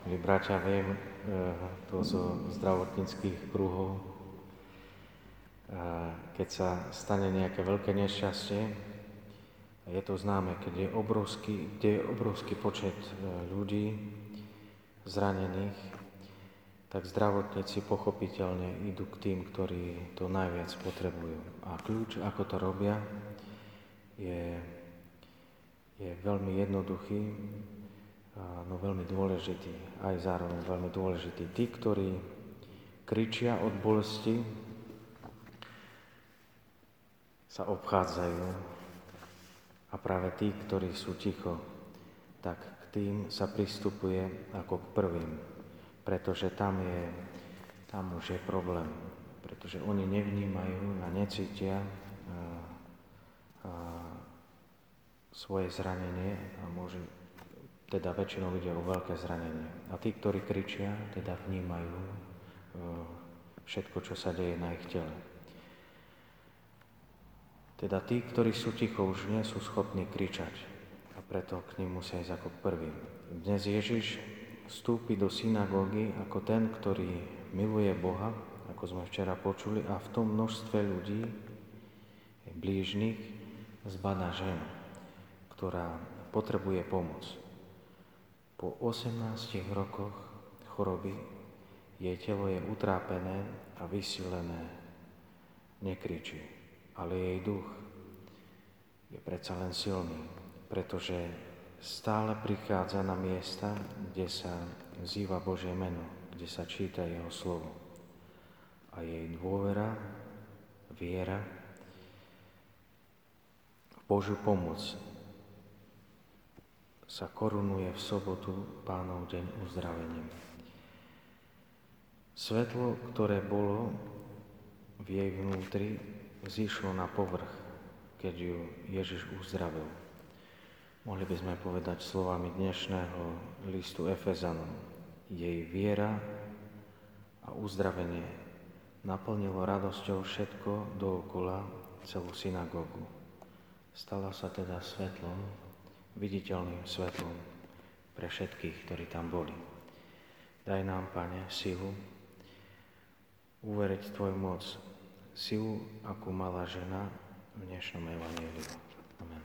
Milí bratia, viem eh, to zo zdravotníckých kruhov, keď sa stane nejaké veľké nešťastie, je to známe, keď je obrovský, kde je obrovský počet eh, ľudí zranených, tak zdravotníci pochopiteľne idú k tým, ktorí to najviac potrebujú. A kľúč, ako to robia, je, je veľmi jednoduchý, no veľmi dôležitý, aj zároveň veľmi dôležitý. Tí, ktorí kričia od bolesti, sa obchádzajú. A práve tí, ktorí sú ticho, tak k tým sa pristupuje ako k prvým, pretože tam je, tam už je problém, pretože oni nevnímajú a necítia a, a, svoje zranenie a môže teda väčšinou ide o veľké zranenie. A tí, ktorí kričia, teda vnímajú e, všetko, čo sa deje na ich tele. Teda tí, ktorí sú ticho, už nie sú schopní kričať a preto k ním musia ísť ako prvý. Dnes Ježiš vstúpi do synagógy ako ten, ktorý miluje Boha, ako sme včera počuli, a v tom množstve ľudí, blížnych, zbada ženu, ktorá potrebuje pomoc. Po 18 rokoch choroby jej telo je utrápené a vysilené. Nekričí, ale jej duch je predsa len silný, pretože stále prichádza na miesta, kde sa vzýva Božie meno, kde sa číta Jeho slovo. A jej dôvera, viera v Božiu pomoc sa korunuje v sobotu pánov deň uzdravením. Svetlo, ktoré bolo v jej vnútri, zišlo na povrch, keď ju Ježiš uzdravil. Mohli by sme povedať slovami dnešného listu Efezanom. Jej viera a uzdravenie naplnilo radosťou všetko dookola celú synagógu. Stala sa teda svetlom viditeľným svetlom pre všetkých, ktorí tam boli. Daj nám, Pane, silu uveriť Tvoju moc, silu, akú mala žena v dnešnom evaníliu. Amen.